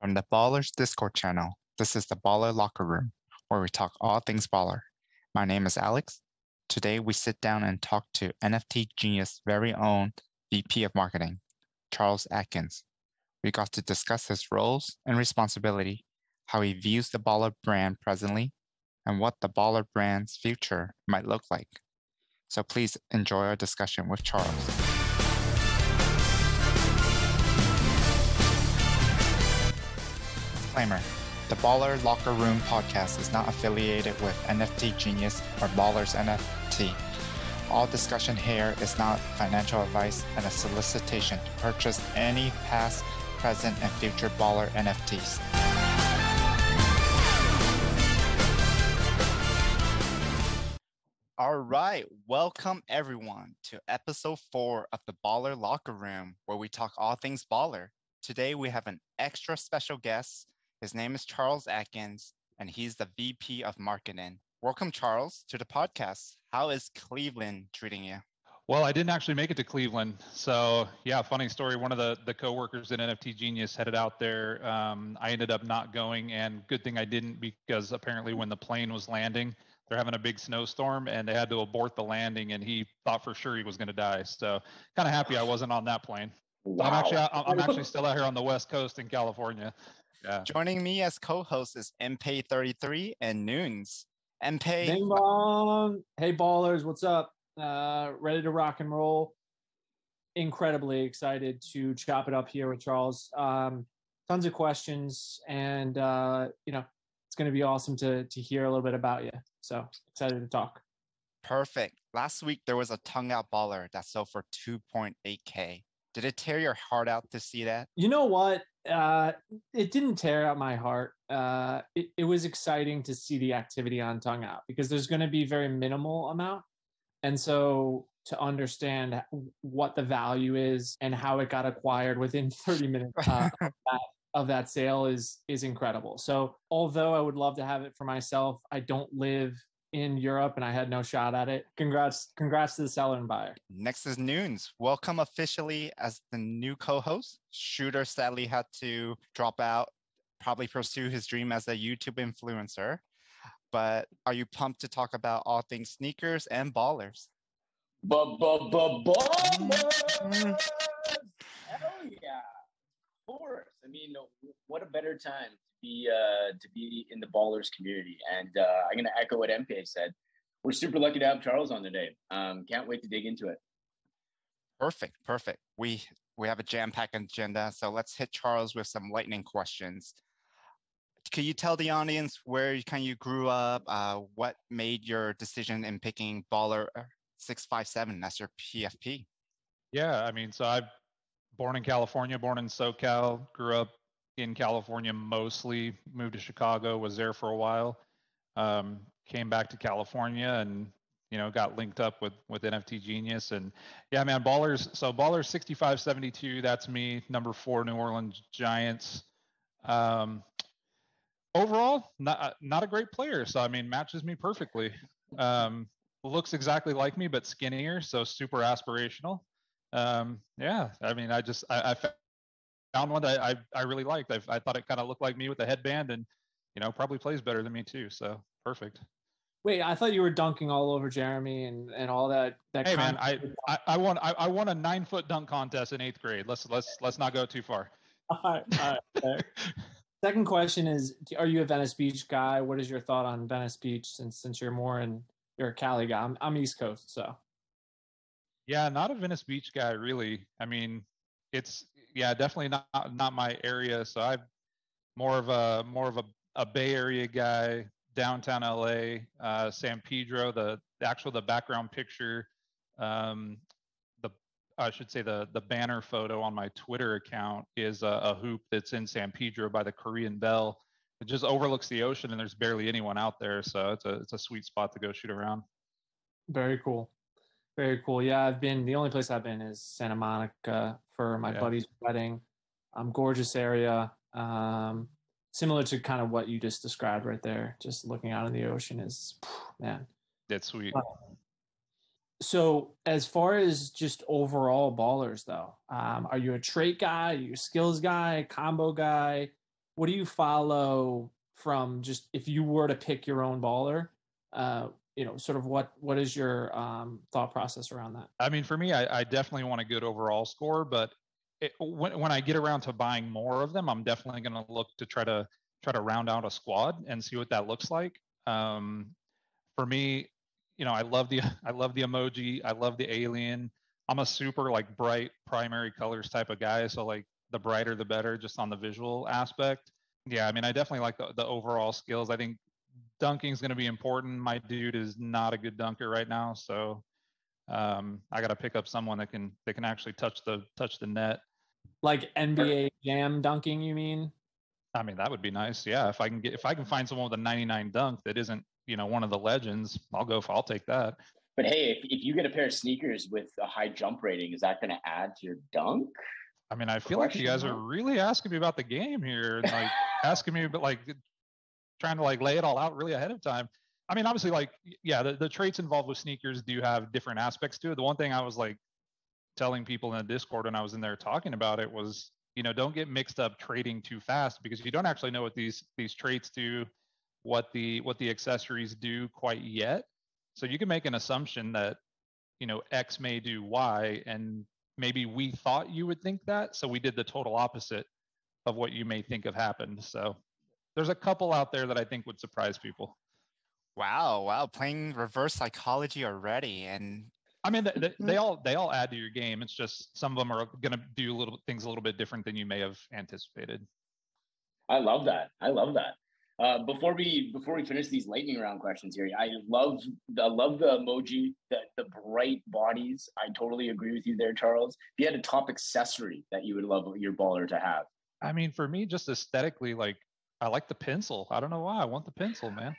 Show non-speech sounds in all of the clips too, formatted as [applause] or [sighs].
From the Ballers Discord channel, this is the Baller Locker Room, where we talk all things baller. My name is Alex. Today we sit down and talk to NFT Genius' very own VP of Marketing, Charles Adkins. We got to discuss his roles and responsibility, how he views the Baller brand presently, and what the Baller brand's future might look like. So please enjoy our discussion with Charles. Disclaimer The Baller Locker Room podcast is not affiliated with NFT Genius or Ballers NFT. All discussion here is not financial advice and a solicitation to purchase any past, present, and future Baller NFTs. All right, welcome everyone to episode four of the Baller Locker Room, where we talk all things baller. Today we have an extra special guest. His name is Charles Adkins, and he's the VP of Marketing. Welcome, Charles, to the podcast. How is Cleveland treating you? Well, I didn't actually make it to Cleveland. So, yeah, funny story. One of the, the coworkers in NFT Genius headed out there. Um, I ended up not going, and good thing I didn't because apparently when the plane was landing, they're having a big snowstorm and they had to abort the landing, and he thought for sure he was going to die. So, kind of happy I wasn't on that plane. Wow. I'm actually I'm actually still out here on the West Coast in California. Yeah. Joining me as co-host is MP33 and Noons. MP. Bing bong. Hey ballers, what's up? Uh, ready to rock and roll. Incredibly excited to chop it up here with Charles. Um, tons of questions, and uh, you know it's going to be awesome to to hear a little bit about you. So excited to talk. Perfect. Last week there was a tongue out baller that sold for 2.8k. Did it tear your heart out to see that? You know what? Uh, it didn't tear out my heart. Uh, it, it was exciting to see the activity on Tongue Out because there's going to be very minimal amount. And so to understand what the value is and how it got acquired within [laughs] 30 minutes uh, [laughs] of, that, of that sale is is incredible. So although I would love to have it for myself, I don't live in Europe and I had no shot at it. Congrats, congrats to the seller and buyer. Next is Noons. Welcome officially as the new co-host. Shooter sadly had to drop out, probably pursue his dream as a YouTube influencer. But are you pumped to talk about all things sneakers and ballers? Mm-hmm. Ballers! Hell yeah! Of course. I mean, what a better time be uh, to be in the ballers community. And uh, I'm going to echo what MP said. We're super lucky to have Charles on today. Um, can't wait to dig into it. Perfect, perfect. We we have a jam-packed agenda, so let's hit Charles with some lightning questions. Can you tell the audience where you kind of you grew up? Uh, what made your decision in picking Baller six five seven as your PFP? Yeah, I mean, so I'm born in California, born in SoCal, grew up in California mostly, moved to Chicago, was there for a while, um, came back to California and you know got linked up with with NFT Genius. And yeah man ballers so ballers 6572 that's me number 4 New Orleans Giants. Um, overall not not a great player so I mean matches me perfectly. Um, looks exactly like me but skinnier so super aspirational. Um, yeah I mean I just I, I found one that I, I really liked. I, I thought it kind of looked like me with a headband and, you know, probably plays better than me too. So perfect. Wait, I thought you were dunking all over Jeremy and, and all that. That hey man, I, I, I won I, I won a nine foot dunk contest in eighth grade. Let's let's let's not go too far. [laughs] All right, all right. [laughs] Second question is: Are you a Venice Beach guy? What is your thought on Venice Beach? Since since you're more in you're a Cali guy. I'm, I'm East Coast, so. Yeah, not a Venice Beach guy really. I mean, it's yeah, definitely not not my area. So I'm more of a more of a, a Bay Area guy, downtown LA, uh, San Pedro. The, the actual the background picture, um, the I should say the the banner photo on my Twitter account is a, a hoop that's in San Pedro by the Korean Bell. It just overlooks the ocean, and there's barely anyone out there, so it's a it's a sweet spot to go shoot around. Very cool. Very cool. Yeah, I've been. The only place I've been is Santa Monica for my yeah. buddy's wedding. Um, gorgeous area. Um, similar to kind of what you just described right there. Just looking out in the ocean is, man. That's sweet. so, as far as just overall ballers, though, um, are you a trait guy? Are you a skills guy? Combo guy? what do you follow from just if you were to pick your own baller? Uh, you know, sort of what what is your um, thought process around that? I mean, for me, I, I definitely want a good overall score, but it, when when I get around to buying more of them, I'm definitely going to look to try to try to round out a squad and see what that looks like. Um, for me, you know, I love the [laughs] I love the emoji. I love the alien. I'm a super like bright primary colors type of guy. So like the brighter the better, just on the visual aspect. Yeah, I mean, I definitely like the, the overall skills. I think dunking is going to be important. My dude is not a good dunker right now, so um, I got to pick up someone that can that can actually touch the touch the net. Like NBA Jam dunking, you mean? I mean, that would be nice. Yeah, if I can get if I can find someone with a 99 dunk that isn't you know one of the legends, I'll go. For, I'll take that. But hey, if, if you get a pair of sneakers with a high jump rating, is that going to add to your dunk? I mean, I feel like you guys are really asking me about the game here, and like [laughs] asking me, but like trying to like lay it all out really ahead of time. I mean, obviously, like yeah, the, the traits involved with sneakers do have different aspects to it. The one thing I was like telling people in the Discord when I was in there talking about it was, you know, don't get mixed up trading too fast because you don't actually know what these these traits do, what the what the accessories do quite yet. So you can make an assumption that, you know, X may do Y, and maybe we thought you would think that, so we did the total opposite of what you may think have happened. So there's a couple out there that I think would surprise people. Wow, wow, playing reverse psychology already, and I mean, they, they, they, all they all add to your game. It's just some of them are going to do little things a little bit different than you may have anticipated. I love that. I love that. Uh, before we before we finish these lightning round questions here, I love I love the emoji, the the bright bodies. I totally agree with you there, Charles. If you had a top accessory that you would love your baller to have, I mean, for me, just aesthetically, like I like the pencil. I don't know why. I want the pencil, man.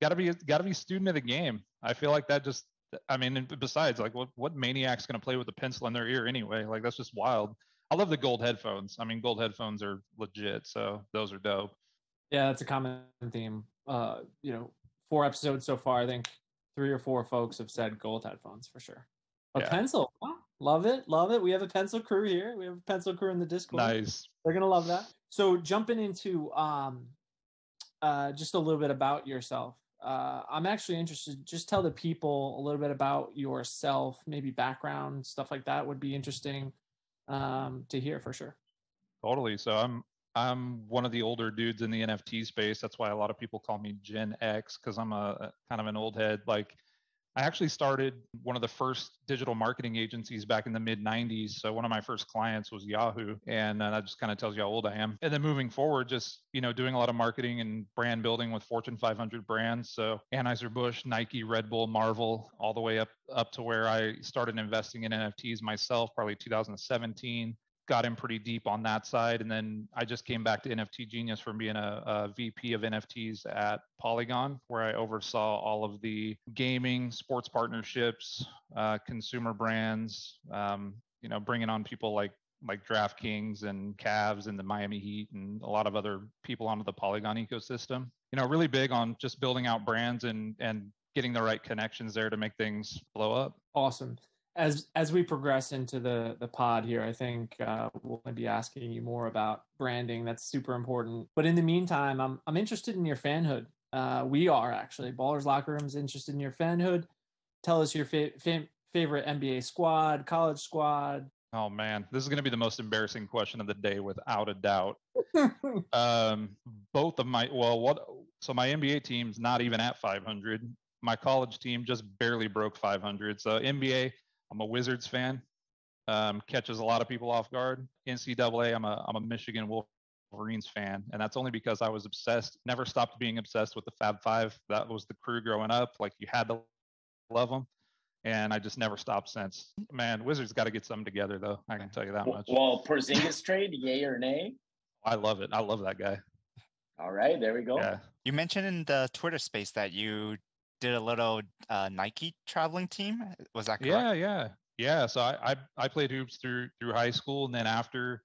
Got to be got to be student of the game. I feel like that just. I mean, besides, like, what what maniac's gonna play with a pencil in their ear anyway? Like, that's just wild. I love the gold headphones. I mean, gold headphones are legit, so those are dope. Yeah, that's a common theme. Uh, you know, four episodes so far. I think three or four folks have said gold headphones for sure. A yeah. pencil, love it, love it. We have a pencil crew here. We have a pencil crew in the Discord. Nice. They're gonna love that. So jumping into um, uh, just a little bit about yourself. Uh, I'm actually interested. Just tell the people a little bit about yourself, maybe background stuff like that would be interesting um, to hear for sure. Totally. So I'm I'm one of the older dudes in the NFT space. That's why a lot of people call me Gen X because I'm a, kind of an old head. Like I actually started one of the first digital marketing agencies back in the mid 90s. So one of my first clients was Yahoo, and uh, that just kind of tells you how old I am. And then moving forward, just you know doing a lot of marketing and brand building with Fortune 500 brands. So Anheuser Busch, Nike, Red Bull, Marvel, all the way up up to where I started investing in NFTs myself, probably 2017 got in pretty deep on that side. And then I just came back to NFT Genius from being a, a, VP of NFTs at Polygon, where I oversaw all of the gaming, sports partnerships, uh, consumer brands, um, you know, bringing on people like like DraftKings and Cavs and the Miami Heat and a lot of other people onto the Polygon ecosystem. You know, really big on just building out brands and and getting the right connections there to make things blow up. Awesome as as we progress into the the pod here, I think uh, we'll be asking you more about branding. That's super important. But in the meantime, I'm I'm interested in your fanhood. Uh, we are actually Ballers Locker Room's interested in your fanhood. Tell us your fa- fa- favorite NBA squad, college squad. Oh man, this is going to be the most embarrassing question of the day, without a doubt. [laughs] um, both of my well, what? So my NBA team's not even at 500. My college team just barely broke 500. So NBA, I'm a Wizards fan. Um, catches a lot of people off guard. NCAA, I'm a I'm a Michigan Wolverines fan, and that's only because I was obsessed. Never stopped being obsessed with the Fab Five. That was the crew growing up. Like you had to love them, and I just never stopped since. Man, Wizards got to get something together though. I can tell you that much. Well, Porzingis trade, yay or nay? I love it. I love that guy. All right, there we go. Yeah. You mentioned in the Twitter space that you did a little uh, Nike traveling team. Was that correct? Yeah, yeah, yeah. So I, I, I played hoops through through high school, and then after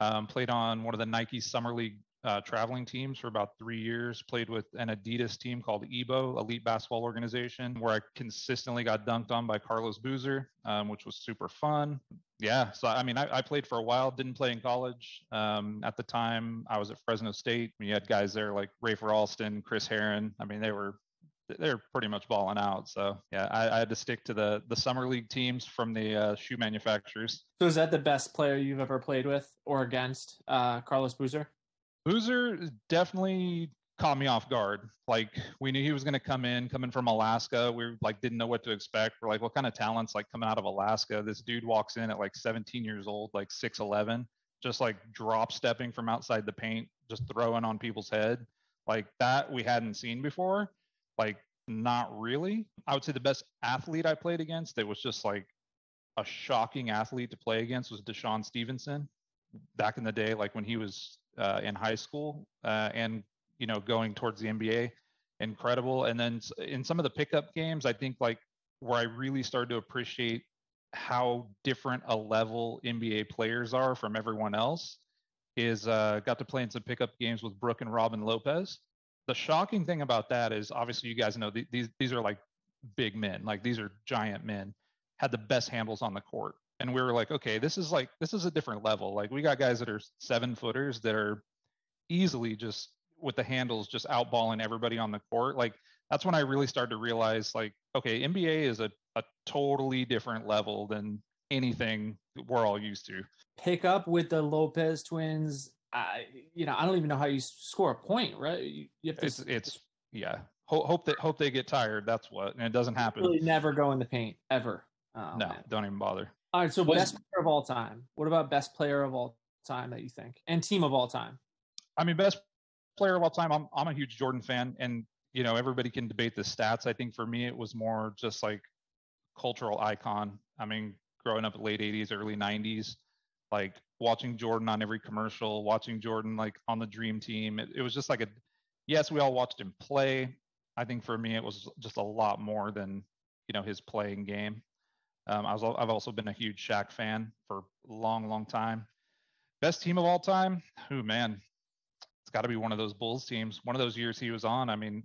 um, played on one of the Nike Summer League uh, traveling teams for about three years. Played with an Adidas team called EBO, Elite Basketball Organization, where I consistently got dunked on by Carlos Boozer, um, which was super fun. Yeah, so I mean, I, I, played for a while. Didn't play in college. Um, at the time, I was at Fresno State. You had guys there like Rafer Alston, Chris Herren. I mean, they were they're pretty much balling out. So yeah, I, I, had to stick to the the summer league teams from the uh, shoe manufacturers. So is that the best player you've ever played with or against, uh, Carlos Boozer? Boozer definitely caught me off guard. Like we knew he was going to come in, coming from Alaska. We like didn't know what to expect. We're like, what kind of talents like coming out of Alaska? This dude walks in at like 17 years old, like 6'11, just like drop stepping from outside the paint, just throwing on people's head. Like that we hadn't seen before. Like, not really. I would say the best athlete I played against, it was just like a shocking athlete to play against was DeShawn Stevenson back in the day, like when he was uh, in high school uh, and, you know, going towards the NBA. Incredible. And then in some of the pickup games, I think like where I really started to appreciate how different a level NBA players are from everyone else is uh, got to play in some pickup games with Brook and Robin Lopez the shocking thing about that is obviously you guys know these these are like big men, like these are giant men, had the best handles on the court. And we were like, okay, this is like this is a different level. Like we got guys that are seven footers that are easily just with the handles just outballing everybody on the court. Like that's when I really started to realize like, okay, NBA is a, a totally different level than anything we're all used to. Pick up with the Lopez twins I, you know, I don't even know how you score a point, right? You, to. It's, it's yeah. Hope, hope that hope they get tired. That's what, and it doesn't happen. Really never go in the paint ever. Oh, no, man. don't even bother. All right, so best player of all time. What about best player of all time that you think, and team of all time? I mean, best player of all time. I'm I'm a huge Jordan fan, and you know everybody can debate the stats. I think for me it was more just like cultural icon. I mean, growing up late '80s, early '90s, like watching Jordan on every commercial, watching Jordan like on the dream team. It, it was just like a yes, we all watched him play. I think for me it was just a lot more than you know his playing game. Um, I was I've also been a huge Shaq fan for a long, long time. Best team of all time? Who man? It's got to be one of those Bulls teams. One of those years he was on. I mean,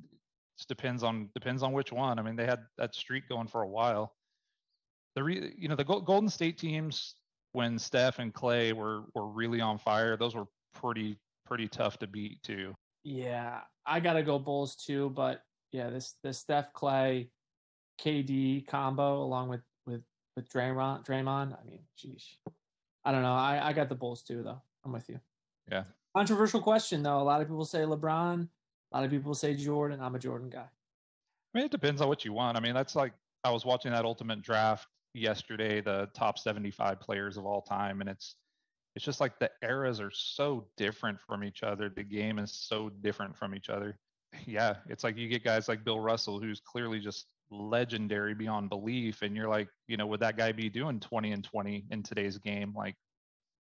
it depends on depends on which one. I mean, they had that streak going for a while. The re, you know the Golden State teams when Steph and Clay were were really on fire, those were pretty pretty tough to beat too. Yeah, I gotta go Bulls too, but yeah, this this Steph Clay KD combo along with with with Draymond Draymond. I mean, geez, I don't know. I I got the Bulls too though. I'm with you. Yeah. Controversial question though. A lot of people say LeBron. A lot of people say Jordan. I'm a Jordan guy. I mean, it depends on what you want. I mean, that's like I was watching that Ultimate Draft yesterday the top 75 players of all time. And it's it's just like the eras are so different from each other. The game is so different from each other. [laughs] Yeah it's like you get guys like bill russell who's clearly just legendary beyond belief. And you're like you know would that guy be doing 20 and 20 in today's game? Like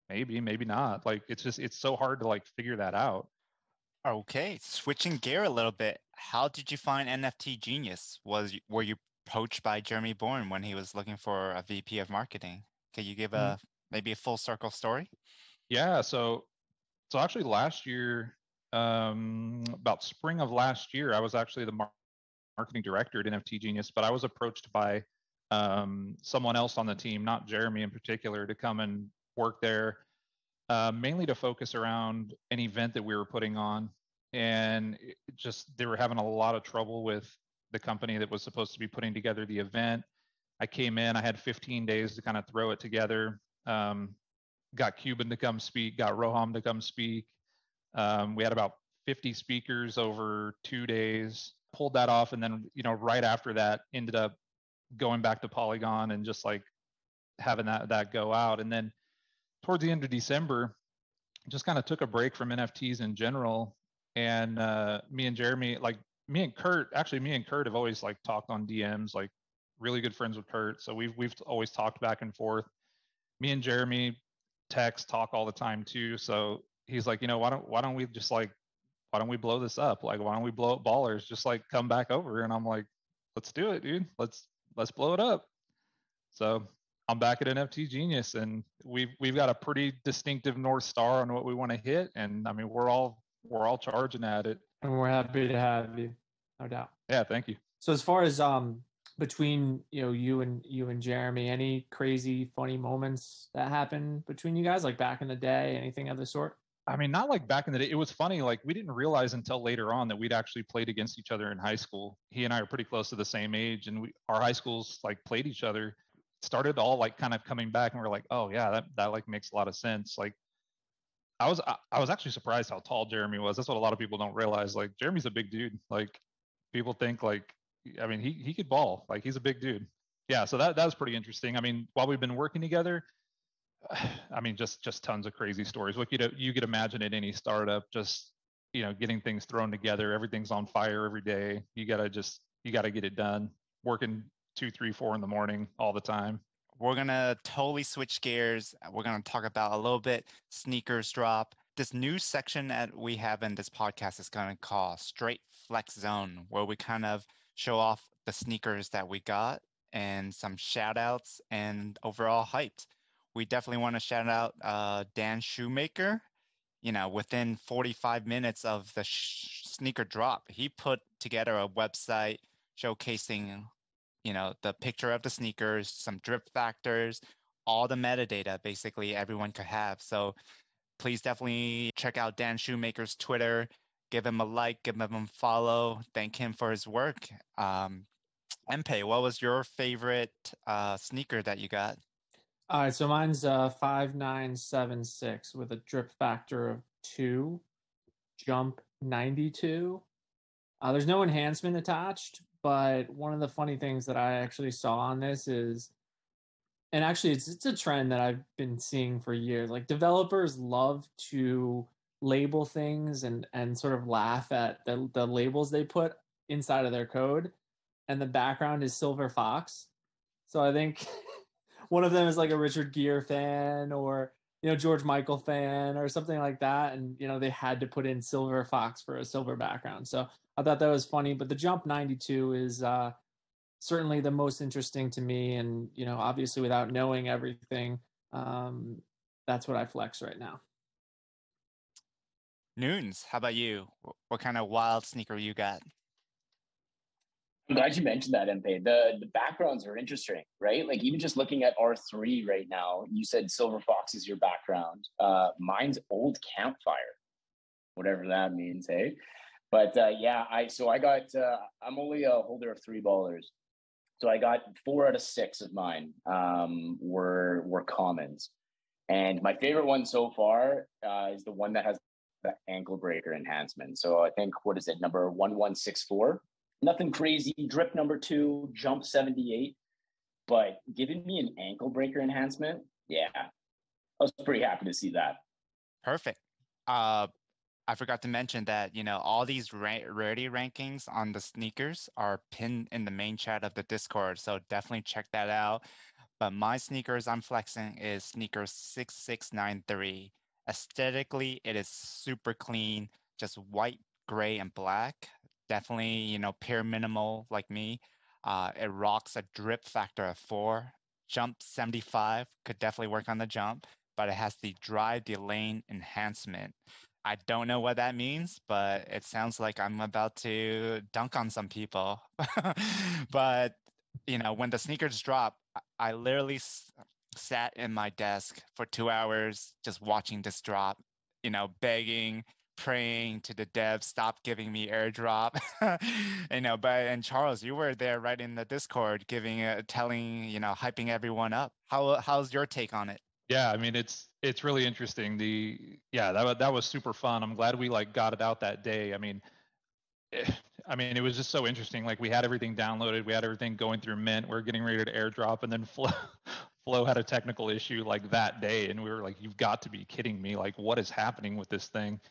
maybe maybe not. Like it's just it's so hard to like figure that out. Okay switching gear a little bit. How did you find nft genius? Was were you poached by Jeremy Bourne when he was looking for a VP of marketing. Can you give a mm-hmm. maybe a full circle story? Yeah, so so actually last year, um, about spring of last year, I was actually the mar- marketing director at NFT Genius, but I was approached by um, someone else on the team, not Jeremy in particular, to come and work there, uh, mainly to focus around an event that we were putting on. And just they were having a lot of trouble with the company that was supposed to be putting together the event. I came in, I had 15 days to kind of throw it together. Um, got Cuban to come speak, got Roham to come speak. Um, we had about 50 speakers over two days, pulled that off. And then, you know, right after that, ended up going back to Polygon and just like having that, that go out. And then towards the end of December, just kind of took a break from NFTs in general. And uh, me and Jeremy, like me and Kurt, actually, me and Kurt have always like talked on DMs, like really good friends with Kurt. So we've we've always talked back and forth. Me and Jeremy text talk all the time too. So he's like, you know, why don't why don't we just like why don't we blow this up? Like, why don't we blow up ballers? Just like come back over. And I'm like, let's do it, dude. Let's let's blow it up. So I'm back at NFT Genius, and we've we've got a pretty distinctive north star on what we want to hit. And I mean, we're all we're all charging at it. And we're happy to have you, no doubt. Yeah, thank you. So as far as um between you know you and you and Jeremy, any crazy funny moments that happened between you guys, like back in the day, anything of the sort? I mean, not like back in the day. It was funny. Like we didn't realize until later on that we'd actually played against each other in high school. He and I are pretty close to the same age, and we our high schools like played each other. Started all like kind of coming back, and we're like, oh yeah, that that like makes a lot of sense. Like I was I, I was actually surprised how tall Jeremy was. That's what a lot of people don't realize. Like Jeremy's a big dude. Like people think like I mean he he could ball. Like he's a big dude. Yeah, so that that was pretty interesting. I mean, while we've been working together, [sighs] I mean, just just tons of crazy stories. What you you could imagine at any startup, just you know, getting things thrown together. Everything's on fire every day. You gotta just you gotta get it done. Working two, three, four in the morning all the time. We're gonna totally switch gears. We're gonna talk about a little bit sneakers drop. This new section that we have in this podcast is gonna call Straight Flex Zone, where we kind of show off the sneakers that we got and some shout outs and overall hypes we definitely want to shout out uh, Dan Shoemaker. You know, within 45 minutes of the sh- sneaker drop, he put together a website showcasing, you know, the picture of the sneakers, some drip factors, all the metadata basically everyone could have. So please definitely check out Dan Shoemaker's Twitter. Give him a like, give him a follow. Thank him for his work. Um, Mpe, what was your favorite uh, sneaker that you got? All right, so mine's uh five nine seven six with a drip factor of two, jump ninety two. Uh, there's no enhancement attached, but one of the funny things that I actually saw on this is, and actually it's it's a trend that I've been seeing for years. Like developers love to label things and and sort of laugh at the the labels they put inside of their code, and the background is Silver Fox. So I think [laughs] one of them is like a Richard Gere fan or you know George Michael fan or something like that, and you know they had to put in Silver Fox for a silver background. So I thought that was funny. But the Jump 92 is uh, certainly the most interesting to me, and you know obviously without knowing everything, um, that's what I flex right now. Noons, how about you? What kind of wild sneaker you got? I'm glad you mentioned that, Mpe. The the backgrounds are interesting, right? Like even just looking at R3 right now, you said Silver Fox is your background. Uh, mine's old campfire, whatever that means, hey. But uh, yeah, I so I got uh, I'm only a holder of three ballers, so I got four out of six of mine um, were were commons, and my favorite one so far uh, is the one that has the ankle breaker enhancement. So I think what is it number one one six four nothing crazy. Drip number two, jump 78. But giving me an ankle breaker enhancement, yeah, I was pretty happy to see that. Perfect. Uh, I forgot to mention that you know all these ra- rarity rankings on the sneakers are pinned in the main chat of the Discord, so definitely check that out. But my sneakers I'm flexing is sneakers 6693. Aesthetically, it is super clean, just white, gray, and black definitely, you know, pure minimal like me. Uh, it rocks a drip factor of four. Jump 75 could definitely work on the jump, but it has the drive the lane enhancement. I don't know what that means, but it sounds like I'm about to dunk on some people. [laughs] but, you know, when the sneakers drop, I literally sat in my desk for two hours just watching this drop, you know, begging, praying to the devs stop giving me airdrop. [laughs] You know but and charles you were there right in the discord giving uh, telling you know hyping everyone up. How how's your take on it yeah i mean it's it's really interesting the yeah that, that was super fun i'm glad we like got it out that day i mean eh, I mean, it was just so interesting. Like we had everything downloaded, we had everything going through Mint. We are getting ready to airdrop, and then [laughs] Flow, Flow had a technical issue like that day, and we were like, "You've got to be kidding me! Like, what is happening with this thing?"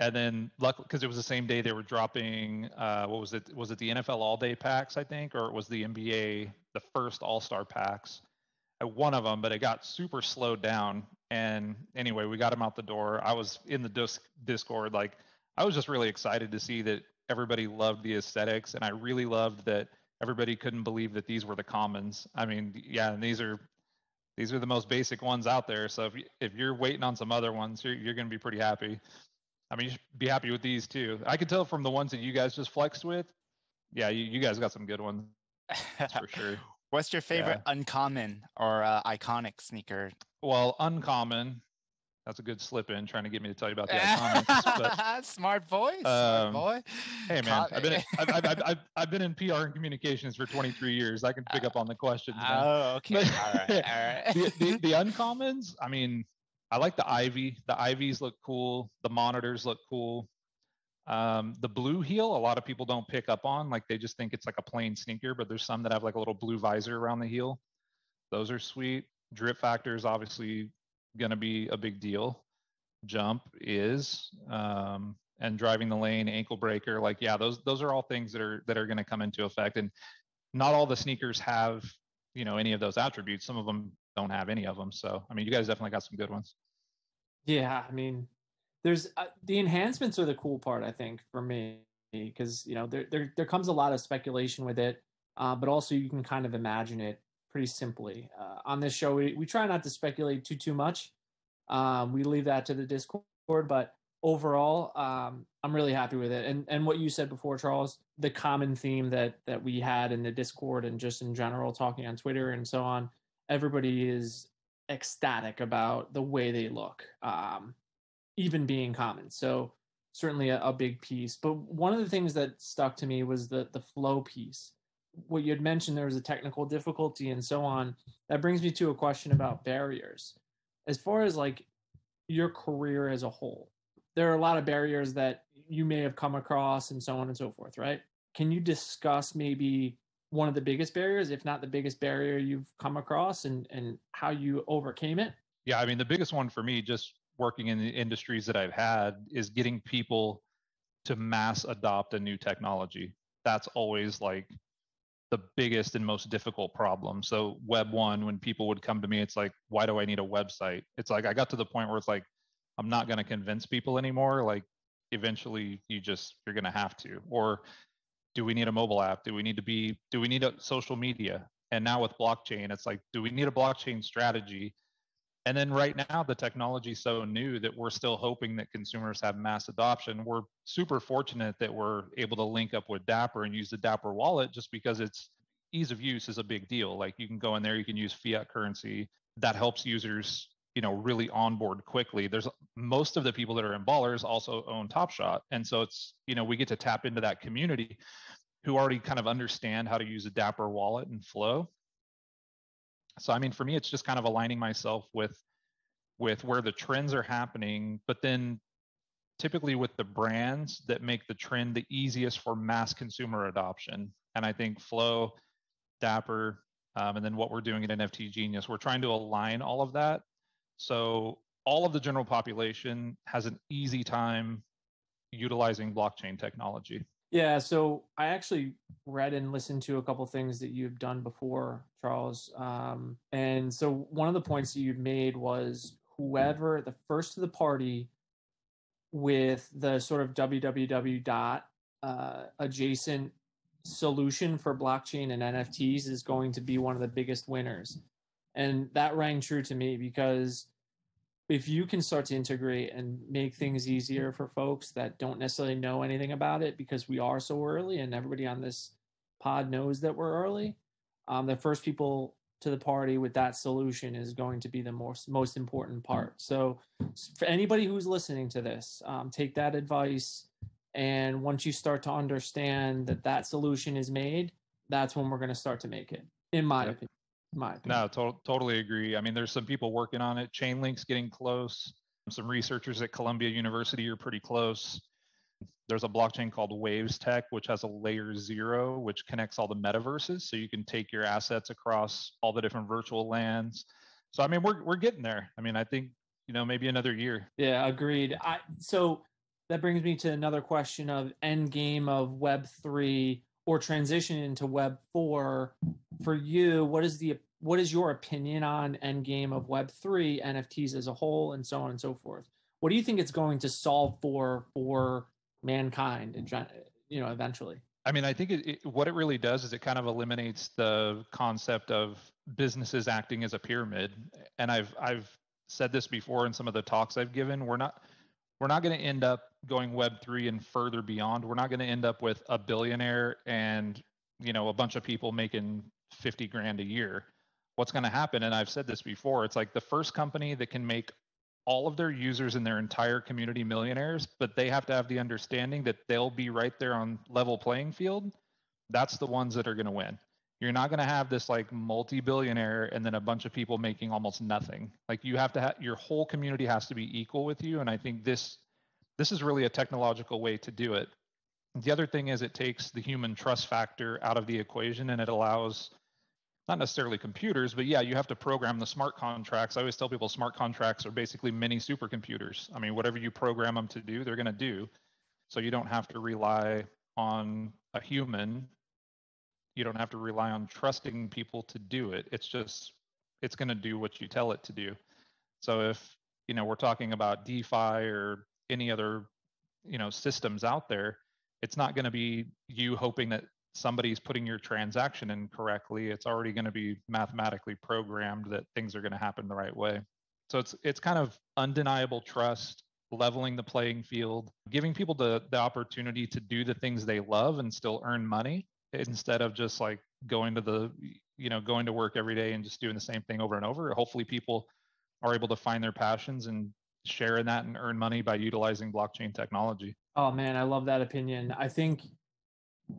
and then luckily because it was the same day they were dropping uh, what was it was it the nfl all day packs i think or it was the nba the first all-star packs uh, one of them but it got super slowed down and anyway we got him out the door i was in the disc, discord like i was just really excited to see that everybody loved the aesthetics and i really loved that everybody couldn't believe that these were the commons i mean yeah and these are these are the most basic ones out there so if, if you're waiting on some other ones you're, you're going to be pretty happy I mean, you should be happy with these too. I can tell from the ones that you guys just flexed with. Yeah, you, you guys got some good ones That's for sure. [laughs] What's your favorite uncommon or uh, iconic sneaker? Well, uncommon. That's a good slip in trying to get me to tell you about the [laughs] iconics. but, Smart boy, smart Um, boy. hey man, I've been in, I've, I've, I've, I've, I've been in PR and communications for 23 years. I can pick up on the questions. man. Oh, okay. But- all right, all right. [laughs] the, the, the uncommons, I mean, I like the ivy. The ivies look cool. The monitors look cool. Um, the blue heel, a lot of people don't pick up on. Like they just think it's like a plain sneaker, but there's some that have like a little blue visor around the heel. Those are sweet. Drip factor is obviously going to be a big deal. Jump is, um, and driving the lane, ankle breaker, like yeah, those those are all things that are that are going to come into effect. And not all the sneakers have you know any of those attributes. Some of them don't have any of them. So I mean, you guys definitely got some good ones. Yeah, I mean, there's uh, the enhancements are the cool part, I think, for me, because you know there there there comes a lot of speculation with it, uh, but also you can kind of imagine it pretty simply. Uh, on this show, we we try not to speculate too too much. Um, we leave that to the Discord, but overall, um, I'm really happy with it. And and what you said before, Charles, the common theme that that we had in the Discord and just in general, talking on Twitter and so on, everybody is ecstatic about the way they look. Um, even being common. So certainly a, a, big piece. But one of the things that stuck to me was the the flow piece. What you had mentioned there was a technical difficulty and so on. That brings me to a question about barriers. As far as like your career as a whole, there are a lot of barriers that you may have come across and so on and so forth, right? Can you discuss maybe one of the biggest barriers, if not the biggest barrier you've come across and, and how you overcame it? Yeah, I mean, the biggest one for me, just working in the industries that I've had, is getting people to mass adopt a new technology. That's always like the biggest and most difficult problem. So, Web 1, when people would come to me, it's like, why do I need a website? It's like, I got to the point where it's like, I'm not going to convince people anymore. Like, eventually, you just, you're going to have to. Or, do we need a mobile app? Do we need to be, do we need a social media? And now with blockchain, it's like, do we need a blockchain strategy? And then right now, the technology is so new that we're still hoping that consumers have mass adoption. We're super fortunate that we're able to link up with Dapper and use the Dapper wallet just because it's ease of use is a big deal. Like you can go in there, you can use fiat currency. That helps users, you know, really onboard quickly. There's most of the people that are in Ballers also own Top Shot. And so it's, you know, we get to tap into that community who already kind of understand how to use a Dapper wallet and flow so i mean for me it's just kind of aligning myself with with where the trends are happening but then typically with the brands that make the trend the easiest for mass consumer adoption. And i think flow dapper um, and then what we're doing at nft genius we're trying to align all of that. So all of the general population has an easy time utilizing blockchain technology yeah, so I actually read and listened to a couple things that you've done before, Charles. Um, and so one of the points that you made was whoever the first to the party with the sort of www dot uh, adjacent solution for blockchain and NFTs is going to be one of the biggest winners. And that rang true to me because if you can start to integrate and make things easier for folks that don't necessarily know anything about it because we are so early and everybody on this pod knows that we're early um, the first people to the party with that solution is going to be the most most important part so for anybody who's listening to this um, take that advice and once you start to understand that that solution is made that's when we're going to start to make it in my Yep. opinion my opinion. No, to- totally agree. I mean, there's some people working on it. Chainlink's getting close. Some researchers at Columbia University are pretty close. There's a blockchain called Waves Tech, which has a layer zero, which connects all the metaverses. So you can take your assets across all the different virtual lands. So I mean, we're we're getting there. I mean, I think you know maybe another year. Yeah, agreed. I so that brings me to another question of end game of Web three or transition into Web four. For you, what is the what is your opinion on end game of Web three, NFTs as a whole, and so on and so forth? What do you think it's going to solve for for mankind and you know eventually? I mean, I think it, it, what it really does is it kind of eliminates the concept of businesses acting as a pyramid. And I've I've said this before in some of the talks I've given. We're not we're not going to end up going web3 and further beyond. We're not going to end up with a billionaire and you know a bunch of people making 50 grand a year. What's going to happen and i've said this before it's like the first company that can make all of their users in their entire community millionaires but they have to have the understanding that they'll be right there on level playing field that's the ones that are going to win you're not going to have this like multi-billionaire and then a bunch of people making almost nothing. Like you have to have your whole community has to be equal with you and i think this this is really a technological way to do it. The other thing is it takes the human trust factor out of the equation and it allows not necessarily computers but yeah you have to program the smart contracts. I always tell people smart contracts are basically mini supercomputers. I mean whatever you program them to do they're going to do. So you don't have to rely on a human you don't have to rely on trusting people to do it. It's just it's going to do what you tell it to do. So if you know we're talking about defi or any other you know systems out there it's not going to be you hoping that somebody's putting your transaction in correctly. It's already going to be mathematically programmed that things are going to happen the right way. So it's it's kind of undeniable trust leveling the playing field giving people the the opportunity to do the things they love and still earn money instead of just like going to the you know going to work every day and just doing the same thing over and over. Hopefully people are able to find their passions and share in that and earn money by utilizing blockchain technology. Oh man i love that opinion. I think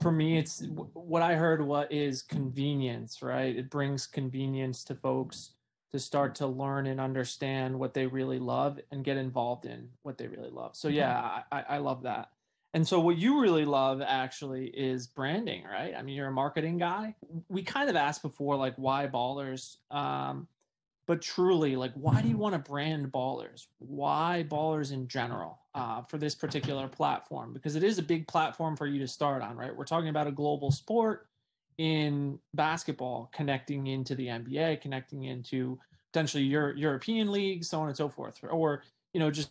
for me it's what i heard what is convenience right? It brings convenience to folks to start to learn and understand what they really love and get involved in what they really love. So mm-hmm. yeah i, I love that and so what you really love actually is branding, right? I mean, you're a marketing guy. We kind of asked before, like, why ballers? Um, but truly, like, why do you want to brand ballers? Why ballers in general uh, for this particular platform? Because it is a big platform for you to start on, right? We're talking about a global sport in basketball, connecting into the NBA, connecting into potentially your European leagues, so on and so forth, or you know, just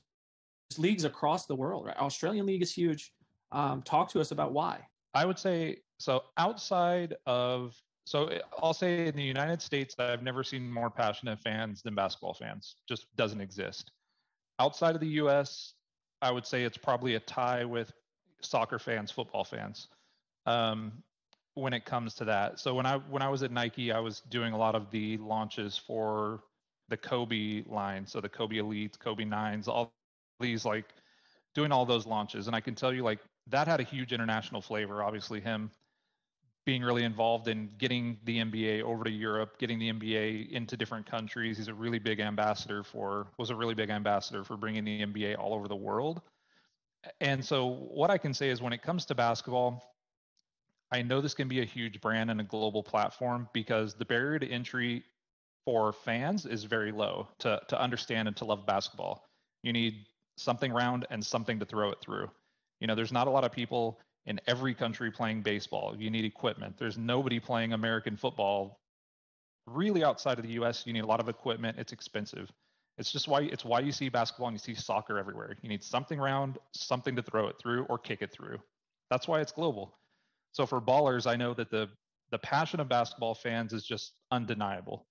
leagues across the world, right? Australian league is huge. Um, talk to us about why. I would say so. Outside of so I'll say in the United States, I've never seen more passionate fans than basketball fans. Just doesn't exist. Outside of the U.S., I would say it's probably a tie with soccer fans, football fans, um, when it comes to that. So when I when I was at Nike, I was doing a lot of the launches for the Kobe line, so the Kobe Elites, Kobe Nines, all these like doing all those launches. And I can tell you like that had a huge international flavor. Obviously, him being really involved in getting the NBA over to Europe, getting the NBA into different countries. He's a really big ambassador for was a really big ambassador for bringing the NBA all over the world. And so what I can say is when it comes to basketball, I know this can be a huge brand and a global platform because the barrier to entry for fans is very low to to understand and to love basketball. You need something round and something to throw it through. You know, there's not a lot of people in every country playing baseball. You need equipment. There's nobody playing American football really outside of the US. You need a lot of equipment. It's expensive. It's just why it's why you see basketball and you see soccer everywhere. You need something round, something to throw it through or kick it through. That's why it's global. So for ballers, I know that the the passion of basketball fans is just undeniable.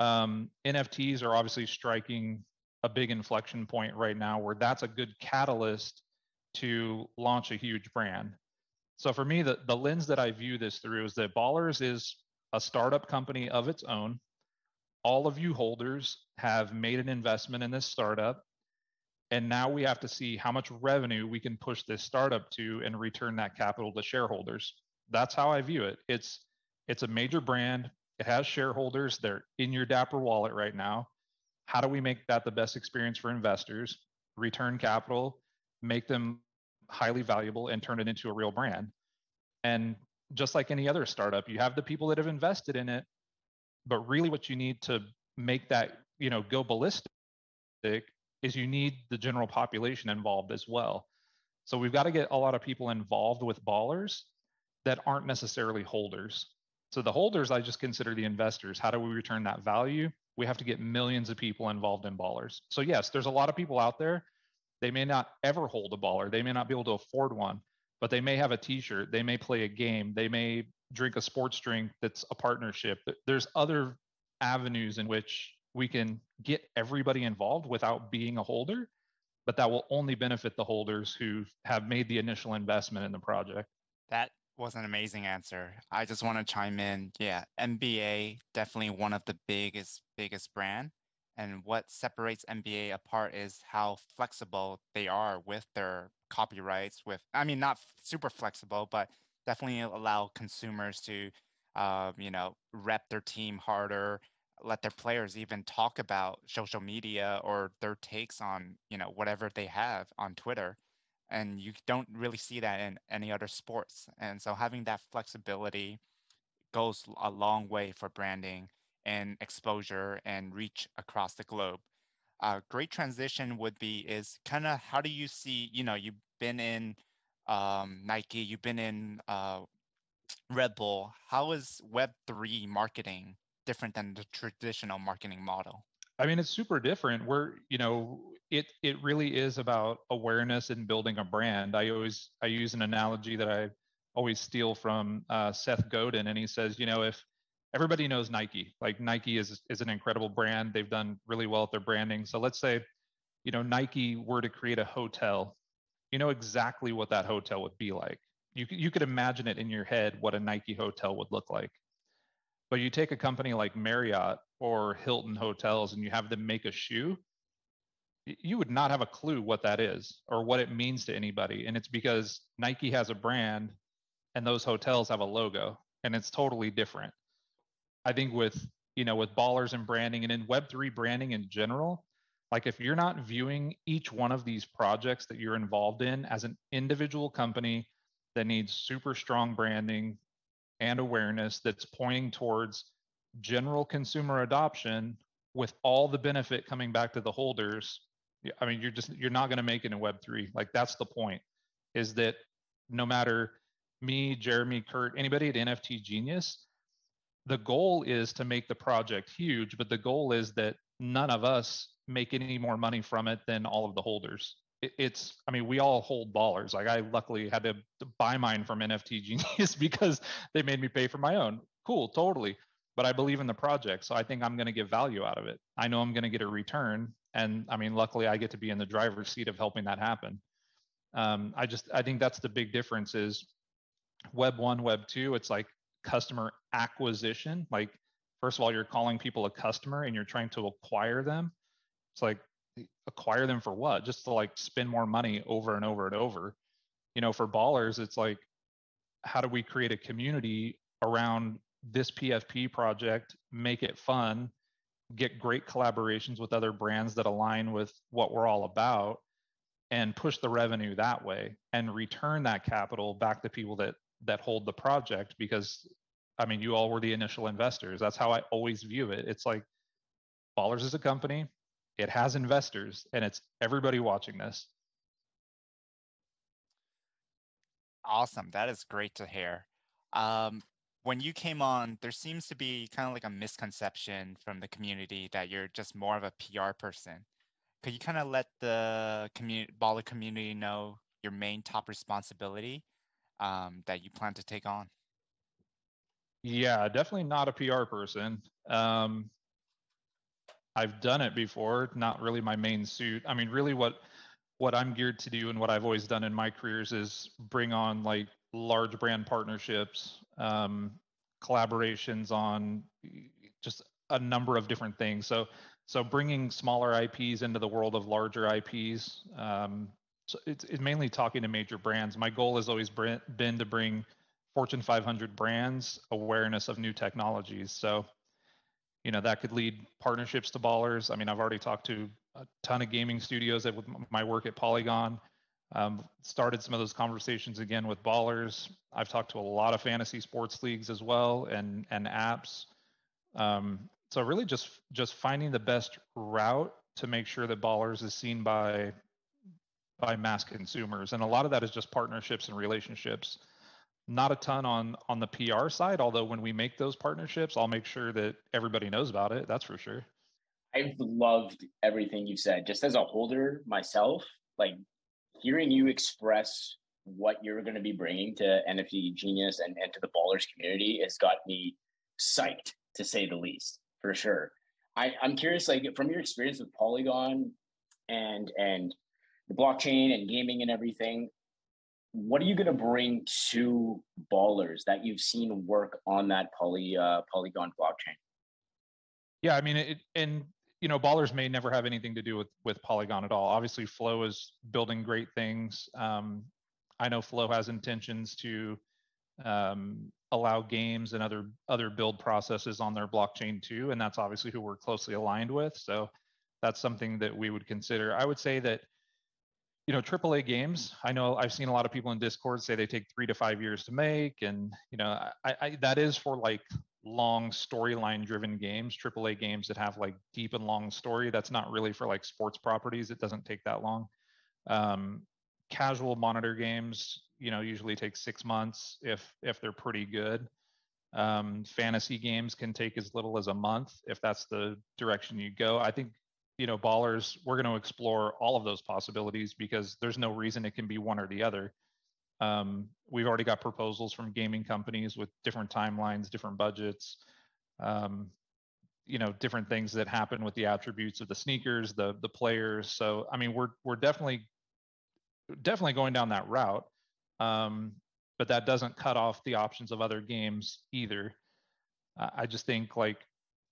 Um, NFTs are obviously striking a big inflection point right now where that's a good catalyst to launch a huge brand. So for me, the, the lens that I view this through is that Ballers is a startup company of its own. All of you holders have made an investment in this startup. And now we have to see how much revenue we can push this startup to and return that capital to shareholders. That's how I view it. It's it's a major brand. It has shareholders. They're in your Dapper wallet right now how do we make that the best experience for investors return capital make them highly valuable and turn it into a real brand and just like any other startup you have the people that have invested in it but really what you need to make that you know go ballistic is you need the general population involved as well so we've got to get a lot of people involved with ballers that aren't necessarily holders so the holders i just consider the investors how do we return that value we have to get millions of people involved in ballers. So yes, there's a lot of people out there. They may not ever hold a baller. They may not be able to afford one, but they may have a t-shirt. They may play a game. They may drink a sports drink that's a partnership. There's other avenues in which we can get everybody involved without being a holder. but that will only benefit the holders who have made the initial investment in the project. That was an amazing answer. I just want to chime in. Yeah, NBA definitely one of the biggest biggest brand and what separates NBA apart is how flexible they are with their copyrights with I mean not super flexible but definitely allow consumers to uh, you know rep their team harder let their players even talk about social media or their takes on you know whatever they have on Twitter and you don't really see that in any other sports and so having that flexibility goes a long way for branding and exposure and reach across the globe a great transition would be is kind of how do you see you know you've been in um, nike you've been in uh, red bull how is web3 marketing different than the traditional marketing model? I mean, it's super different. We're, you know, it it really is about awareness and building a brand. I always I use an analogy that I always steal from uh, Seth Godin, and he says, you know, if everybody knows Nike, like Nike is is an incredible brand. They've done really well at their branding. So let's say, you know, Nike were to create a hotel, you know exactly what that hotel would be like. You you could imagine it in your head what a Nike hotel would look like. But you take a company like Marriott or Hilton Hotels and you have them make a shoe, you would not have a clue what that is or what it means to anybody. And it's because Nike has a brand and those hotels have a logo and it's totally different. I think with, you know, with ballers and branding and in web3 branding in general, like if you're not viewing each one of these projects that you're involved in as an individual company that needs super strong branding, and awareness that's pointing towards general consumer adoption with all the benefit coming back to the holders i mean you're just you're not going to make it in web3 like that's the point is that no matter me jeremy kurt anybody at nft genius the goal is to make the project huge but the goal is that none of us make any more money from it than all of the holders. It's i mean we all hold ballers. Like i luckily had to, to buy mine from nft genius [laughs] because they made me pay for my own. Cool totally. But i believe in the project so i think i'm going to get value out of it. I know i'm going to get a return and i mean luckily i get to be in the driver's seat of helping that happen. Um, i just i think that's the big difference is web one web two it's like customer acquisition like first of all you're calling people a customer and you're trying to acquire them it's like acquire them for what? Just to like spend more money over and over and over. You know, for ballers, it's like, how do we create a community around this PFP project, make it fun, get great collaborations with other brands that align with what we're all about, and push the revenue that way and return that capital back to people that that hold the project because I mean, you all were the initial investors. That's how I always view it. It's like Ballers is a company. It has investors and it's everybody watching this. Awesome. That is great to hear. Um, when you came on there seems to be kind of like a misconception from the community that you're just more of a pr person. Could you kind of let the community baller community know your main top responsibility um, that you plan to take on yeah definitely not a pr person um, I've done it before, not really my main suit. I mean, really what what I'm geared to do and what I've always done in my careers is bring on like large brand partnerships, um, collaborations on just a number of different things. So so bringing smaller IPs into the world of larger IPs. Um, so it's, it's mainly talking to major brands. My goal has always been to bring Fortune 500 brands awareness of new technologies. So you know that could lead partnerships to ballers i mean i've already talked to a ton of gaming studios that with my work at polygon um, started some of those conversations again with ballers i've talked to a lot of fantasy sports leagues as well and and apps um, so really just just finding the best route to make sure that ballers is seen by by mass consumers and a lot of that is just partnerships and relationships not a ton on on the PR side, although when we make those partnerships, I'll make sure that everybody knows about it. That's for sure. I've loved everything you've said. Just as a holder myself, like hearing you express what you're going to be bringing to NFT Genius and, and to the ballers community has got me psyched to say the least, for sure. I, I'm curious, like from your experience with Polygon and and blockchain and gaming and everything. What are you going to bring to ballers that you've seen work on that poly uh, Polygon blockchain? Yeah, I mean, it, and you know, ballers may never have anything to do with with Polygon at all. Obviously, Flow is building great things. Um, I know Flow has intentions to um, allow games and other other build processes on their blockchain too, and that's obviously who we're closely aligned with. So that's something that we would consider. I would say that you know AAA games. I know I've seen a lot of people in Discord say they take three to five years to make, and you know I, I that is for like long storyline driven games aaa games that have like deep and long story. That's not really for like sports properties. It doesn't take that long. Um, casual monitor games you know usually take six months if if they're pretty good. Um, fantasy games can take as little as a month if that's the direction you go. I think you know ballers we're going to explore all of those possibilities because there's no reason it can be one or the other um, we've already got proposals from gaming companies with different timelines different budgets um, you know different things that happen with the attributes of the sneakers the the players so i mean we're we're definitely definitely going down that route. Um, but that doesn't cut off the options of other games either. I just think like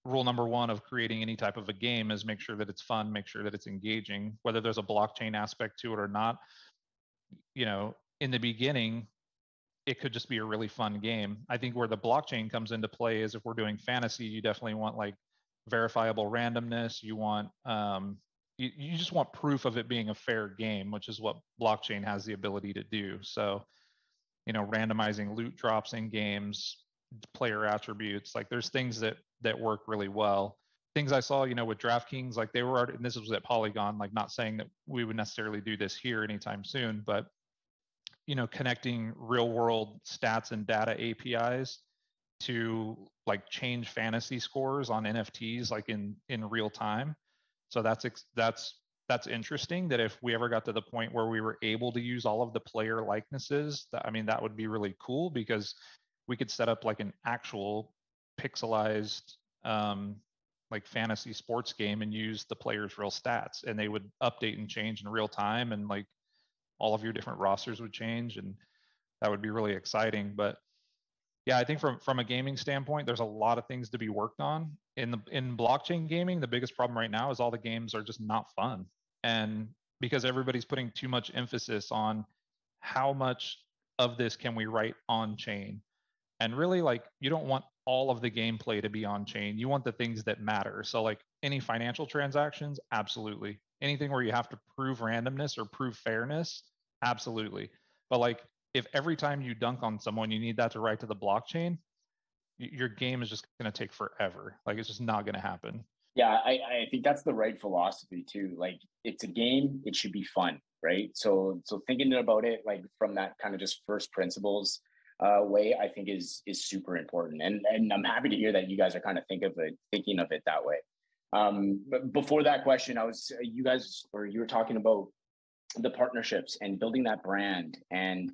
rule number one of creating any type of a game is make sure that it's fun, make sure that it's engaging, whether there's a blockchain aspect to it or not. You know, in the beginning, it could just be a really fun game. I think where the blockchain comes into play is if we're doing fantasy, you definitely want like verifiable randomness. You want um, you, you just want proof of it being a fair game, which is what blockchain has the ability to do. So, you know, randomizing loot drops in games, player attributes, like there's things that that work really well. Things I saw, you know, with DraftKings, like they were, and this was at Polygon, like not saying that we would necessarily do this here anytime soon, but you know, connecting real world stats and data APIs to like change fantasy scores on NFTs like in in real time so that's that's that's interesting that if we ever got to the point where we were able to use all of the player likenesses, that, I mean that would be really cool because we could set up like an actual pixelized um, like fantasy sports game and use the players' real stats, and they would update and change in real time, and like all of your different rosters would change, and that would be really exciting. But yeah, I think from from a gaming standpoint, there's a lot of things to be worked on. In the in blockchain gaming, the biggest problem right now is all the games are just not fun. And because everybody's putting too much emphasis on how much of this can we write on chain. And really like you don't want all of the gameplay to be on chain. You want the things that matter. So like any financial transactions, absolutely. Anything where you have to prove randomness or prove fairness, absolutely. But like if every time you dunk on someone you need that to write to the blockchain your game is just going to take forever like it's just not going to happen yeah I, I think that's the right philosophy too like it's a game it should be fun right so so thinking about it like from that kind of just first principles uh, way i think is is super important and and i'm happy to hear that you guys are kind of think of it thinking of it that way um but before that question i was you guys or you were talking about the partnerships and building that brand and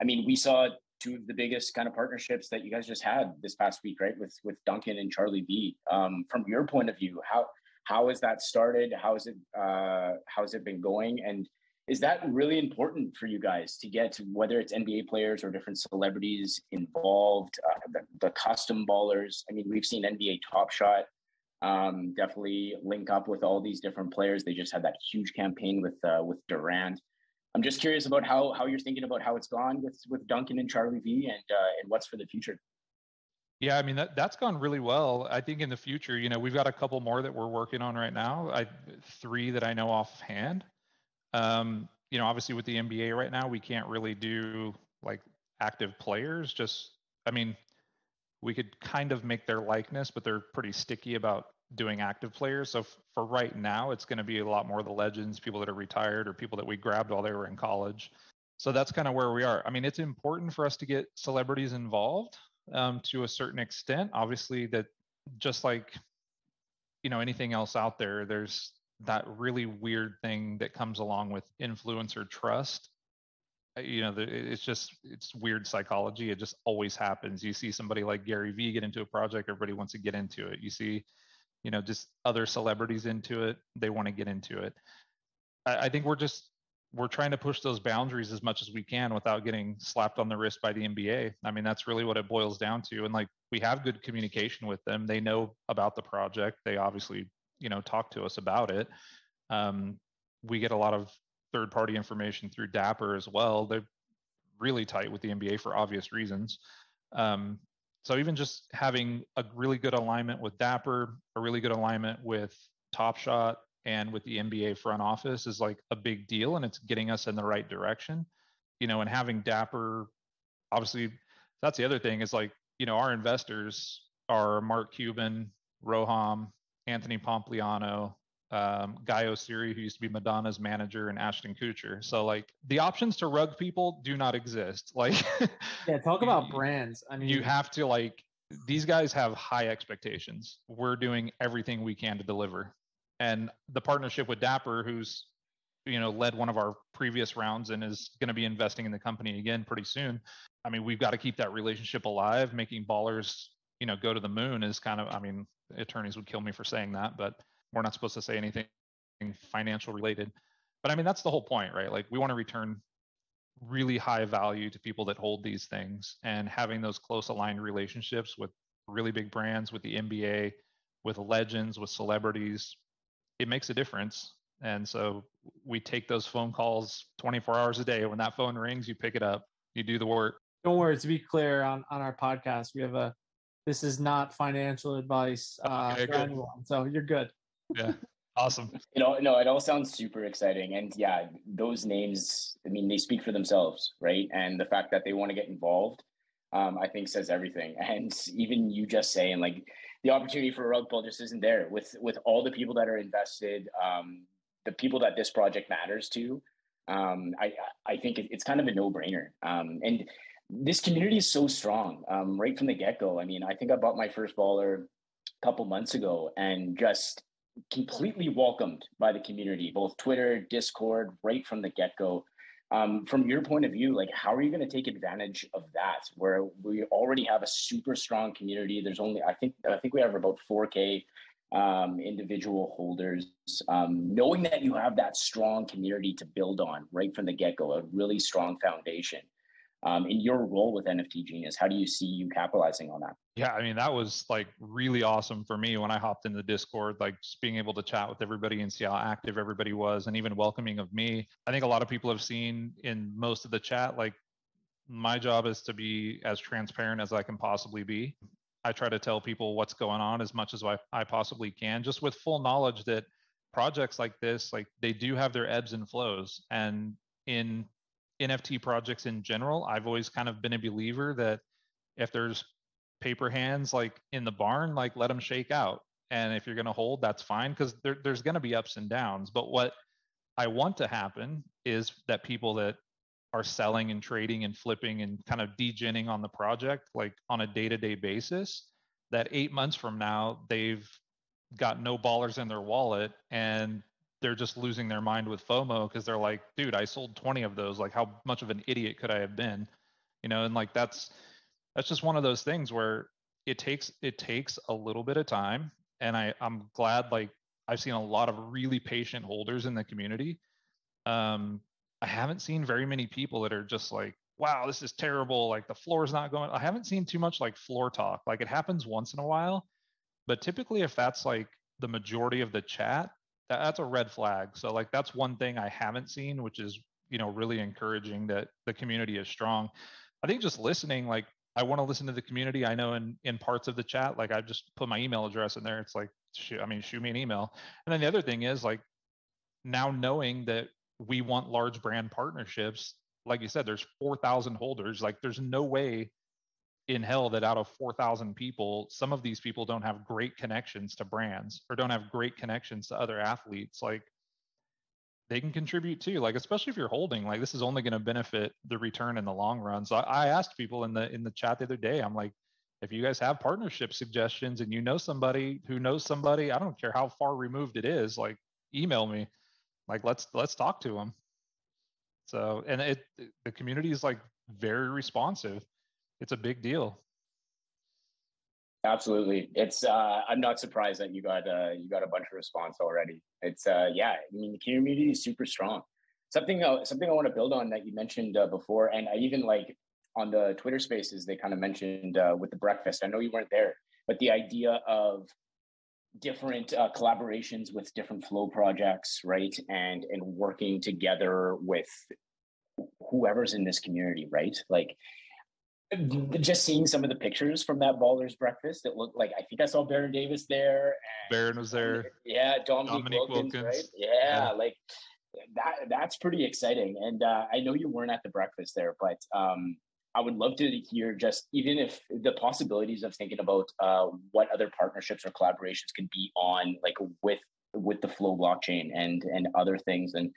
I mean, we saw two of the biggest kind of partnerships that you guys just had this past week, right? With with Duncan and Charlie V. Um, from your point of view, how how has that started? How is it uh, how has it been going? And is that really important for you guys to get whether it's NBA players or different celebrities involved, uh, the, the, custom ballers? I mean, we've seen NBA Top Shot um, definitely link up with all these different players. They just had that huge campaign with uh, with Durant. I'm just curious about how how you're thinking about how it's gone with with Dunkin and Charlie V and uh, and what's for the future. Yeah, I mean that that's gone really well. I think in the future, you know, we've got a couple more that we're working on right now. I three that I know offhand. Um, you know, obviously with the NBA right now, we can't really do like active players. Just, I mean, we could kind of make their likeness, but they're pretty sticky about doing active players. So f- for right now, it's going to be a lot more the legends, people that are retired or people that we grabbed while they were in college. So that's kind of where we are. I mean, it's important for us to get celebrities involved um, to a certain extent. Obviously, that just like you know anything else out there, there's that really weird thing that comes along with influencer trust uh, you know it's just it's weird psychology it just always happens you see somebody like gary vee get into a project everybody wants to get into it you see you know just other celebrities into it they want to get into it I, I, think we're just we're trying to push those boundaries as much as we can without getting slapped on the wrist by the NBA. I mean, that's really what it boils down to. And like we have good communication with them. They know about the project. They obviously, you know, talk to us about it. Um, we get a lot of third party information through Dapper as well. They're really tight with the NBA for obvious reasons. Um, so even just having a really good alignment with Dapper, a really good alignment with Top Shot, and with the NBA front office is like a big deal, and it's getting us in the right direction. You know, and having Dapper, obviously, that's the other thing is like you know our investors are Mark Cuban, Roham, Anthony Pompliano, um, Guy Oseary, who used to be Madonna's manager, and Ashton Kutcher. So like the options to rug people do not exist. [laughs] Like yeah, talk about brands. I mean, you have to like these guys have high expectations. We're doing everything we can to deliver, and the partnership with Dapper, who's you know led one of our previous rounds and is going to be investing in the company again pretty soon. I mean, we've got to keep that relationship alive. Making ballers, you know, go to the moon is kind of. I mean, attorneys would kill me for saying that, but we're not supposed to say anything financial related. But I mean, that's the whole point, right? Like we want to return really high value to people that hold these things and having those close aligned relationships with really big brands, with the NBA, with legends, with celebrities, it makes a difference. And so we take those phone calls 24 hours a day. When that phone rings, you pick it up, you do the work. Don't worry. To be clear, on on our podcast, we have a. This is not financial advice uh, okay, for anyone, so you're good. Yeah, awesome. [laughs] You know, no, it all sounds super exciting, and yeah, those names. I mean, they speak for themselves, right? And the fact that they want to get involved, um, I think, says everything. [laughs] And even you just saying like the opportunity for a rug pull just isn't there with with all the people that are invested, um, the people that this project matters to. Um, I I think it, it's kind of a no brainer. Um, and this community is so strong um, right from the get go. I mean, I think I bought my first baller a couple months ago, and just completely welcomed by the community, both Twitter, Discord, right from the get go. Um, from your point of view, like how are you going to take advantage of that? Where we already have a super strong community. There's only I think I think we have about 4K um, individual holders. Um, knowing that you have that strong community to build on right from the get go, a really strong foundation. Um, in your role with NFT Genius, how do you see you capitalizing on that? Yeah, I mean, that was like really awesome for me when I hopped in the Discord, like just being able to chat with everybody and see how active everybody was and even welcoming of me. I think a lot of people have seen in most of the chat, like my job is to be as transparent as I can possibly be. I try to tell people what's going on as much as I, I possibly can, just with full knowledge that projects like this, like they do have their ebbs and flows. And in NFT projects in general, I've always kind of been a believer that if there's paper hands like in the barn, like let them shake out. And if you're going to hold, that's fine because there, there's going to be ups and downs. But what I want to happen is that people that are selling and trading and flipping and kind of degenning on the project, like on a day to day basis, that eight months from now, they've got no ballers in their wallet and they're just losing their mind with FOMO because they're like, dude, I sold 20 of those. Like, how much of an idiot could I have been? You know, and like that's that's just one of those things where it takes it takes a little bit of time. And I I'm glad like I've seen a lot of really patient holders in the community. Um, I haven't seen very many people that are just like, wow, this is terrible. Like the floor is not going. I haven't seen too much like floor talk. Like it happens once in a while, but typically if that's like the majority of the chat, that, that's a red flag. So like that's one thing I haven't seen, which is you know really encouraging that the community is strong. I think just listening, like I want to listen to the community. I know in in parts of the chat, like I just put my email address in there. It's like, shoot, I mean, shoot me an email. And then the other thing is like now knowing that we want large brand partnerships. Like you said, there's 4,000 holders. Like there's no way in hell that out of 4,000 people, some of these people don't have great connections to brands or don't have great connections to other athletes. Like they can contribute too. Like especially if you're holding, like this is only going to benefit the return in the long run. So I, I asked people in the in the chat the other day. I'm like, if you guys have partnership suggestions and you know somebody who knows somebody, I don't care how far removed it is. Like email me. Like let's let's talk to them. So and it the community is like very responsive it's a big deal. Absolutely, it's. Uh, I'm not surprised that you got uh, you got a bunch of response already. It's uh, yeah. I mean, the community is super strong. something uh, something I want to build on that you mentioned uh, before, and I even like on the Twitter Spaces they kind of mentioned uh, with the breakfast. I know you weren't there, but the idea of different uh, collaborations with different flow projects, right, and and working together with whoever's in this community, right, like just seeing some of the pictures from that ballers breakfast it looked like i think i saw baron davis there baron was there. Yeah dominique, dominique wilkins, wilkins, right yeah, yeah, like that that's pretty exciting. And uh, i know you weren't at the breakfast there but um, i would love to hear just even if the possibilities of thinking about uh, what other partnerships or collaborations can be on like with with the flow blockchain and and other things and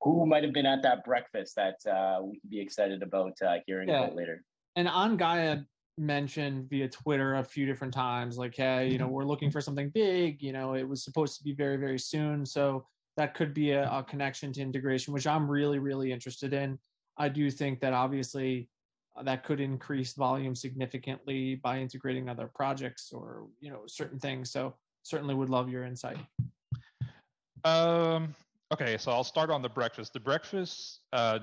who might have been at that breakfast that uh, we could be excited about uh, hearing yeah. about later and Angaya mentioned via Twitter a few different times, like, hey, you know, mm-hmm. we're looking for something big. You know, it was supposed to be very, very soon. So that could be a, a connection to integration, which I'm really, really interested in. I do think that obviously uh, that could increase volume significantly by integrating other projects or you know certain things. So certainly would love your insight. Um. Okay, so I'll start on the breakfast. The breakfast uh,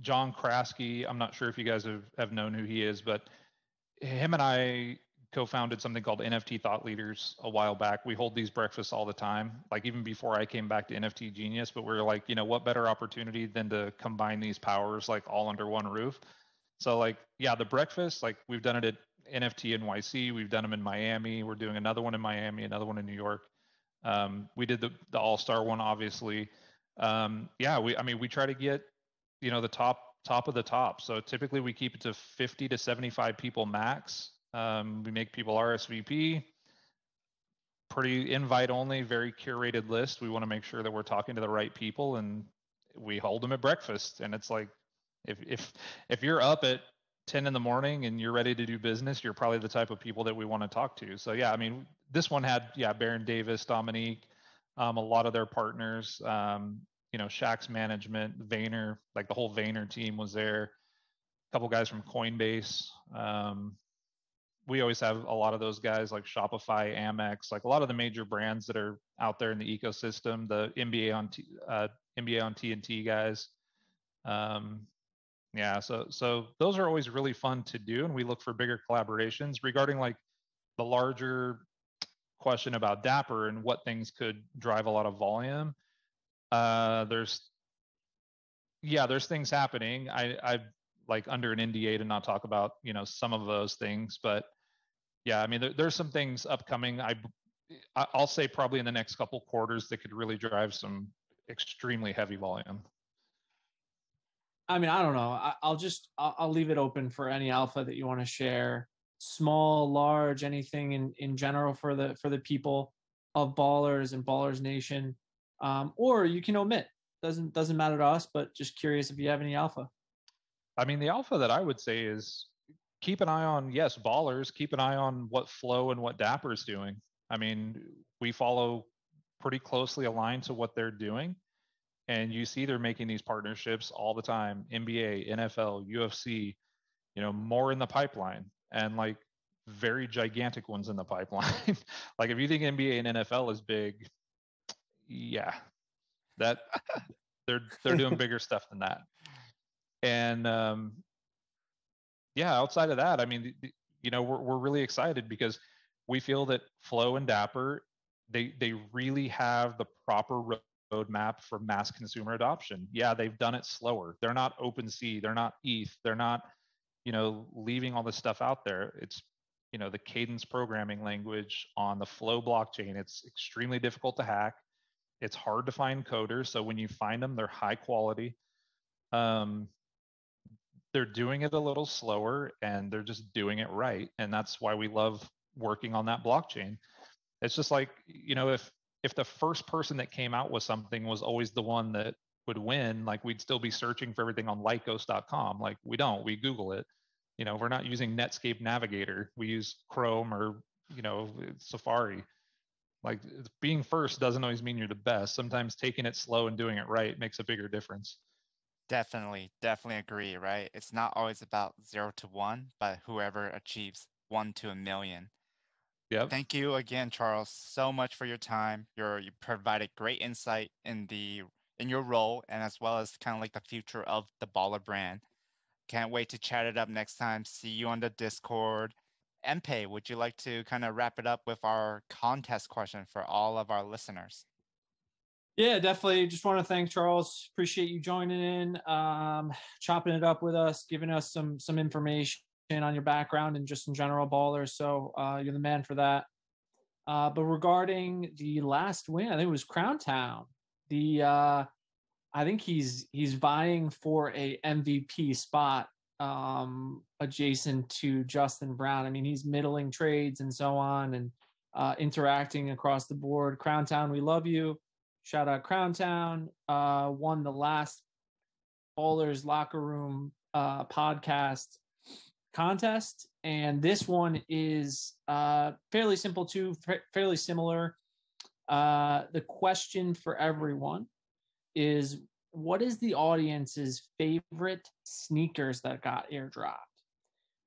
John Kraske. I'm not sure if you guys have, have known who he is, but him and I co-founded something called NFT Thought Leaders a while back. We hold these breakfasts all the time, like even before I came back to NFT Genius. But we are like, you know, what better opportunity than to combine these powers like all under one roof? So like, yeah, the breakfast, like we've done it at NFT NYC, we've done them in Miami. We're doing another one in Miami, another one in New York. Um, we did the the All Star one, obviously. Um, yeah, we I mean we try to get you know the top top of the top. So typically we keep it to 50 to 75 people max. Um, we make people RSVP. Pretty invite only, very curated list. We want to make sure that we're talking to the right people, and we hold them at breakfast. And it's like, if if if you're up at 10 in the morning and you're ready to do business, you're probably the type of people that we want to talk to. So yeah, I mean, this one had yeah, Baron Davis, Dominique, um, a lot of their partners. Um, you know, Shaq's management, Vayner, like the whole Vayner team was there. A couple guys from Coinbase. Um, we always have a lot of those guys like Shopify, Amex, like a lot of the major brands that are out there in the ecosystem. The NBA on T, uh, NBA on TNT guys. Um, yeah, so so those are always really fun to do, and we look for bigger collaborations regarding like the larger question about Dapper and what things could drive a lot of volume. Uh, there's, yeah, there's things happening. I, I like under an NDA to not talk about, you know, some of those things, but yeah, I mean, there, there's some things upcoming. I, I'll say probably in the next couple quarters that could really drive some extremely heavy volume. I mean, I don't know. I, will just I'll, I'll, leave it open for any alpha that you want to share, small, large, anything in in general for the for the people of Ballers and Ballers Nation um, or you can omit. Doesn't doesn't matter to us, but just curious if you have any alpha. I mean, the alpha that I would say is keep an eye on yes, ballers. Keep an eye on what Flow and what Dapper is doing. I mean, we follow pretty closely aligned to what they're doing, and you see they're making these partnerships all the time. NBA, NFL, UFC, you know, more in the pipeline, and like very gigantic ones in the pipeline. [laughs] like if you think NBA and NFL is big, yeah, that they're they're doing bigger stuff than that. And um, yeah, outside of that, I mean, you know, we're we're really excited because we feel that Flow and Dapper they they really have the proper roadmap for mass consumer adoption. Yeah, they've done it slower. They're not OpenSea. They're not ETH. They're not, you know, leaving all this stuff out there. It's you know the cadence programming language on the flow blockchain it's extremely difficult to hack it's hard to find coders. So when you find them, they're high quality. Um, they're doing it a little slower and they're just doing it right. And that's why we love working on that blockchain. It's just like, you know, if if the first person that came out with something was always the one that would win, like we'd still be searching for everything on lycos.com. Like we don't, we Google it. You know, we're not using Netscape Navigator. We use Chrome or, you know, Safari like being first doesn't always mean you're the best sometimes taking it slow and doing it right makes a bigger difference definitely definitely agree right it's not always about zero to one but whoever achieves one to a million yeah thank you again charles so much for your time You're, you provided great insight in the in your role and as well as kind of like the future of the baller brand. Can't wait to chat it up next time. See you on the Discord. Empay, would you like to kind of wrap it up with our contest question for all of our listeners? Yeah, definitely. Just want to thank Charles. Appreciate you joining in, um, chopping it up with us, giving us some some information on your background and just in general ballers. So uh, you're the man for that. Uh, but regarding the last win, I think it was Crown Town. The uh, I think he's he's vying for a MVP spot um, adjacent to Justin Brown. I mean, he's middling trades and so on, and uh, interacting across the board. Crown Town, we love you. Shout out Crown Town. Uh, won the last Ballers Locker Room uh, podcast contest, and this one is uh, fairly simple too, fairly similar. Uh, the question for everyone is what is the audience's favorite sneakers that got airdropped?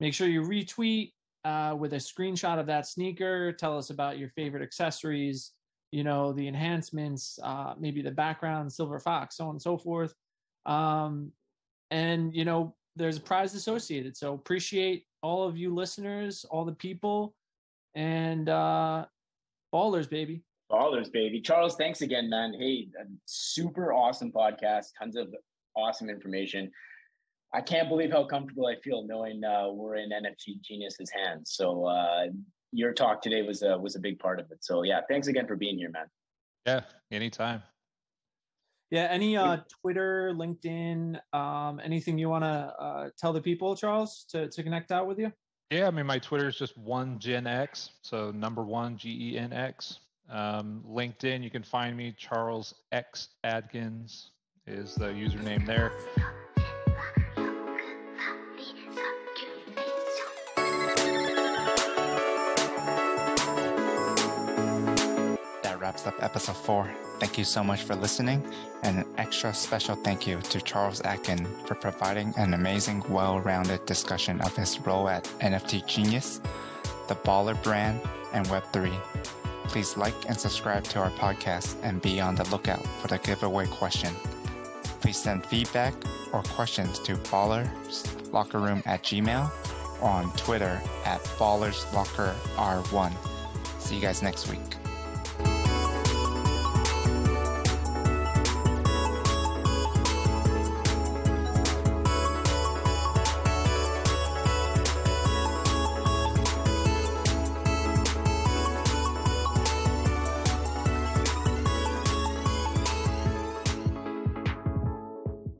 Make sure you retweet uh, with a screenshot of that sneaker. Tell us about your favorite accessories, you know, the enhancements, uh, maybe the background, Silver Fox, so on and so forth. Um, and, you know, there's a prize associated. So appreciate all of you listeners, all the people, and uh, ballers, baby. Ballers, baby. Charles, thanks again, man. Hey, super awesome podcast. Tons of awesome information. I can't believe how comfortable I feel knowing uh, we're in NFT Genius's hands. So uh, your talk today was a was a big part of it. So yeah, thanks again for being here, man. Yeah, anytime. Yeah, any uh, Twitter, LinkedIn, um, anything you want to uh, tell the people, Charles, to to connect out with you? Yeah, I mean my Twitter is just one Gen X, so number one G E N X. Um, LinkedIn, you can find me. Charles X Adkins is the username there. That wraps up episode four. Thank you so much for listening, and an extra special thank you to Charles Atkin for providing an amazing, well rounded discussion of his role at NFT Genius, the Baller brand, and Web3 Please like and subscribe to our podcast and be on the lookout for the giveaway question. Please send feedback or questions to ballerslockerroom at gmail or on Twitter at ballerslockerr1. See you guys next week.